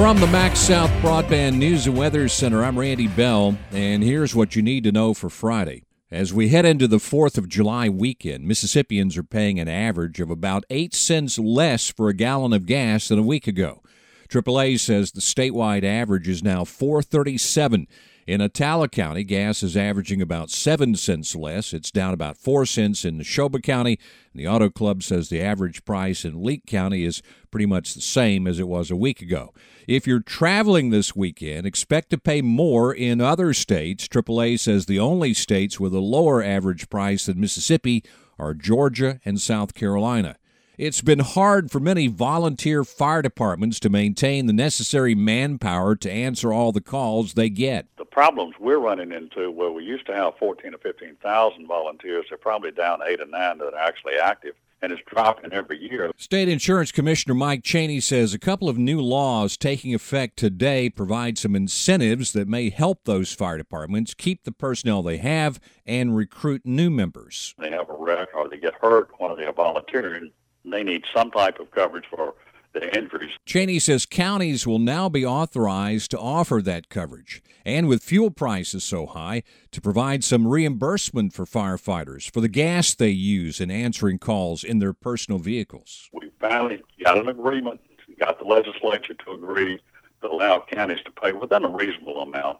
From the MaxxSouth Broadband News and Weather Center, I'm Randy Bell, and here's what you need to know for Friday. As we head into the 4th of July weekend, Mississippians are paying an average of about 8 cents less for a gallon of gas than a week ago. AAA says the statewide average is now 437 in Attala County, gas is averaging about 7 cents less. It's down about 4 cents in Neshoba County. The Auto Club says the average price in Leake County is pretty much the same as it was a week ago. If you're traveling this weekend, expect to pay more in other states. AAA says the only states with a lower average price than Mississippi are Georgia and South Carolina. It's been hard for many volunteer fire departments to maintain the necessary manpower to answer all the calls they get. The problems we're running into, where we used to have 14 or 15,000 volunteers, they're probably down eight or nine that are actually active and it's dropping every year. State Insurance Commissioner Mike Chaney says a couple of new laws taking effect today provide some incentives that may help those fire departments keep the personnel they have and recruit new members. They have a wreck or they get hurt while they're volunteering they need some type of coverage for the injuries. Chaney says counties will now be authorized to offer that coverage, and with fuel prices so high, to provide some reimbursement for firefighters for the gas they use in answering calls in their personal vehicles. We finally got an agreement, got the legislature to agree to allow counties to pay within a reasonable amount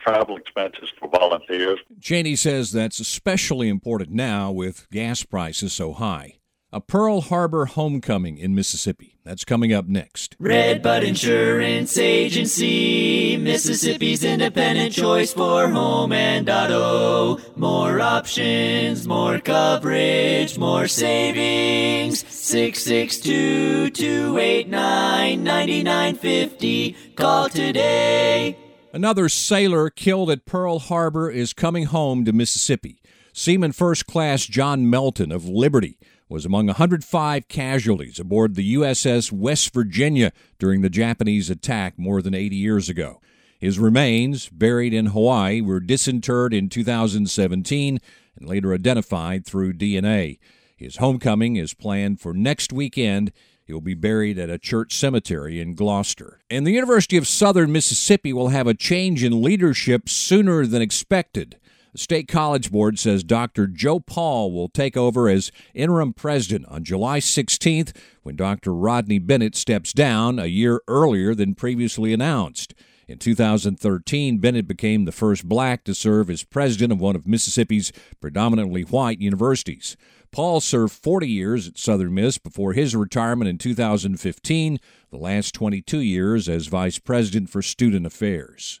travel expenses for volunteers. Chaney says that's especially important now with gas prices so high a Pearl Harbor homecoming in Mississippi. That's coming up next. Redbud Insurance Agency, Mississippi's independent choice for home and auto. More options, more coverage, more savings. 662 289 9950. Call today. Another sailor killed at Pearl Harbor is coming home to Mississippi. Seaman First Class John Melton of Liberty was among 105 casualties aboard the USS West Virginia during the Japanese attack more than 80 years ago. His remains, buried in Hawaii, were disinterred in 2017 and later identified through DNA. His homecoming is planned for next weekend. He will be buried at a church cemetery in Gloster. And the University of Southern Mississippi will have a change in leadership sooner than expected. State College Board says Dr. Joe Paul will take over as interim president on July 16th when Dr. Rodney Bennett steps down a year earlier than previously announced. In 2013, Bennett became the first black to serve as president of one of Mississippi's predominantly white universities. Paul served 40 years at Southern Miss before his retirement in 2015, the last 22 years as vice president for student affairs.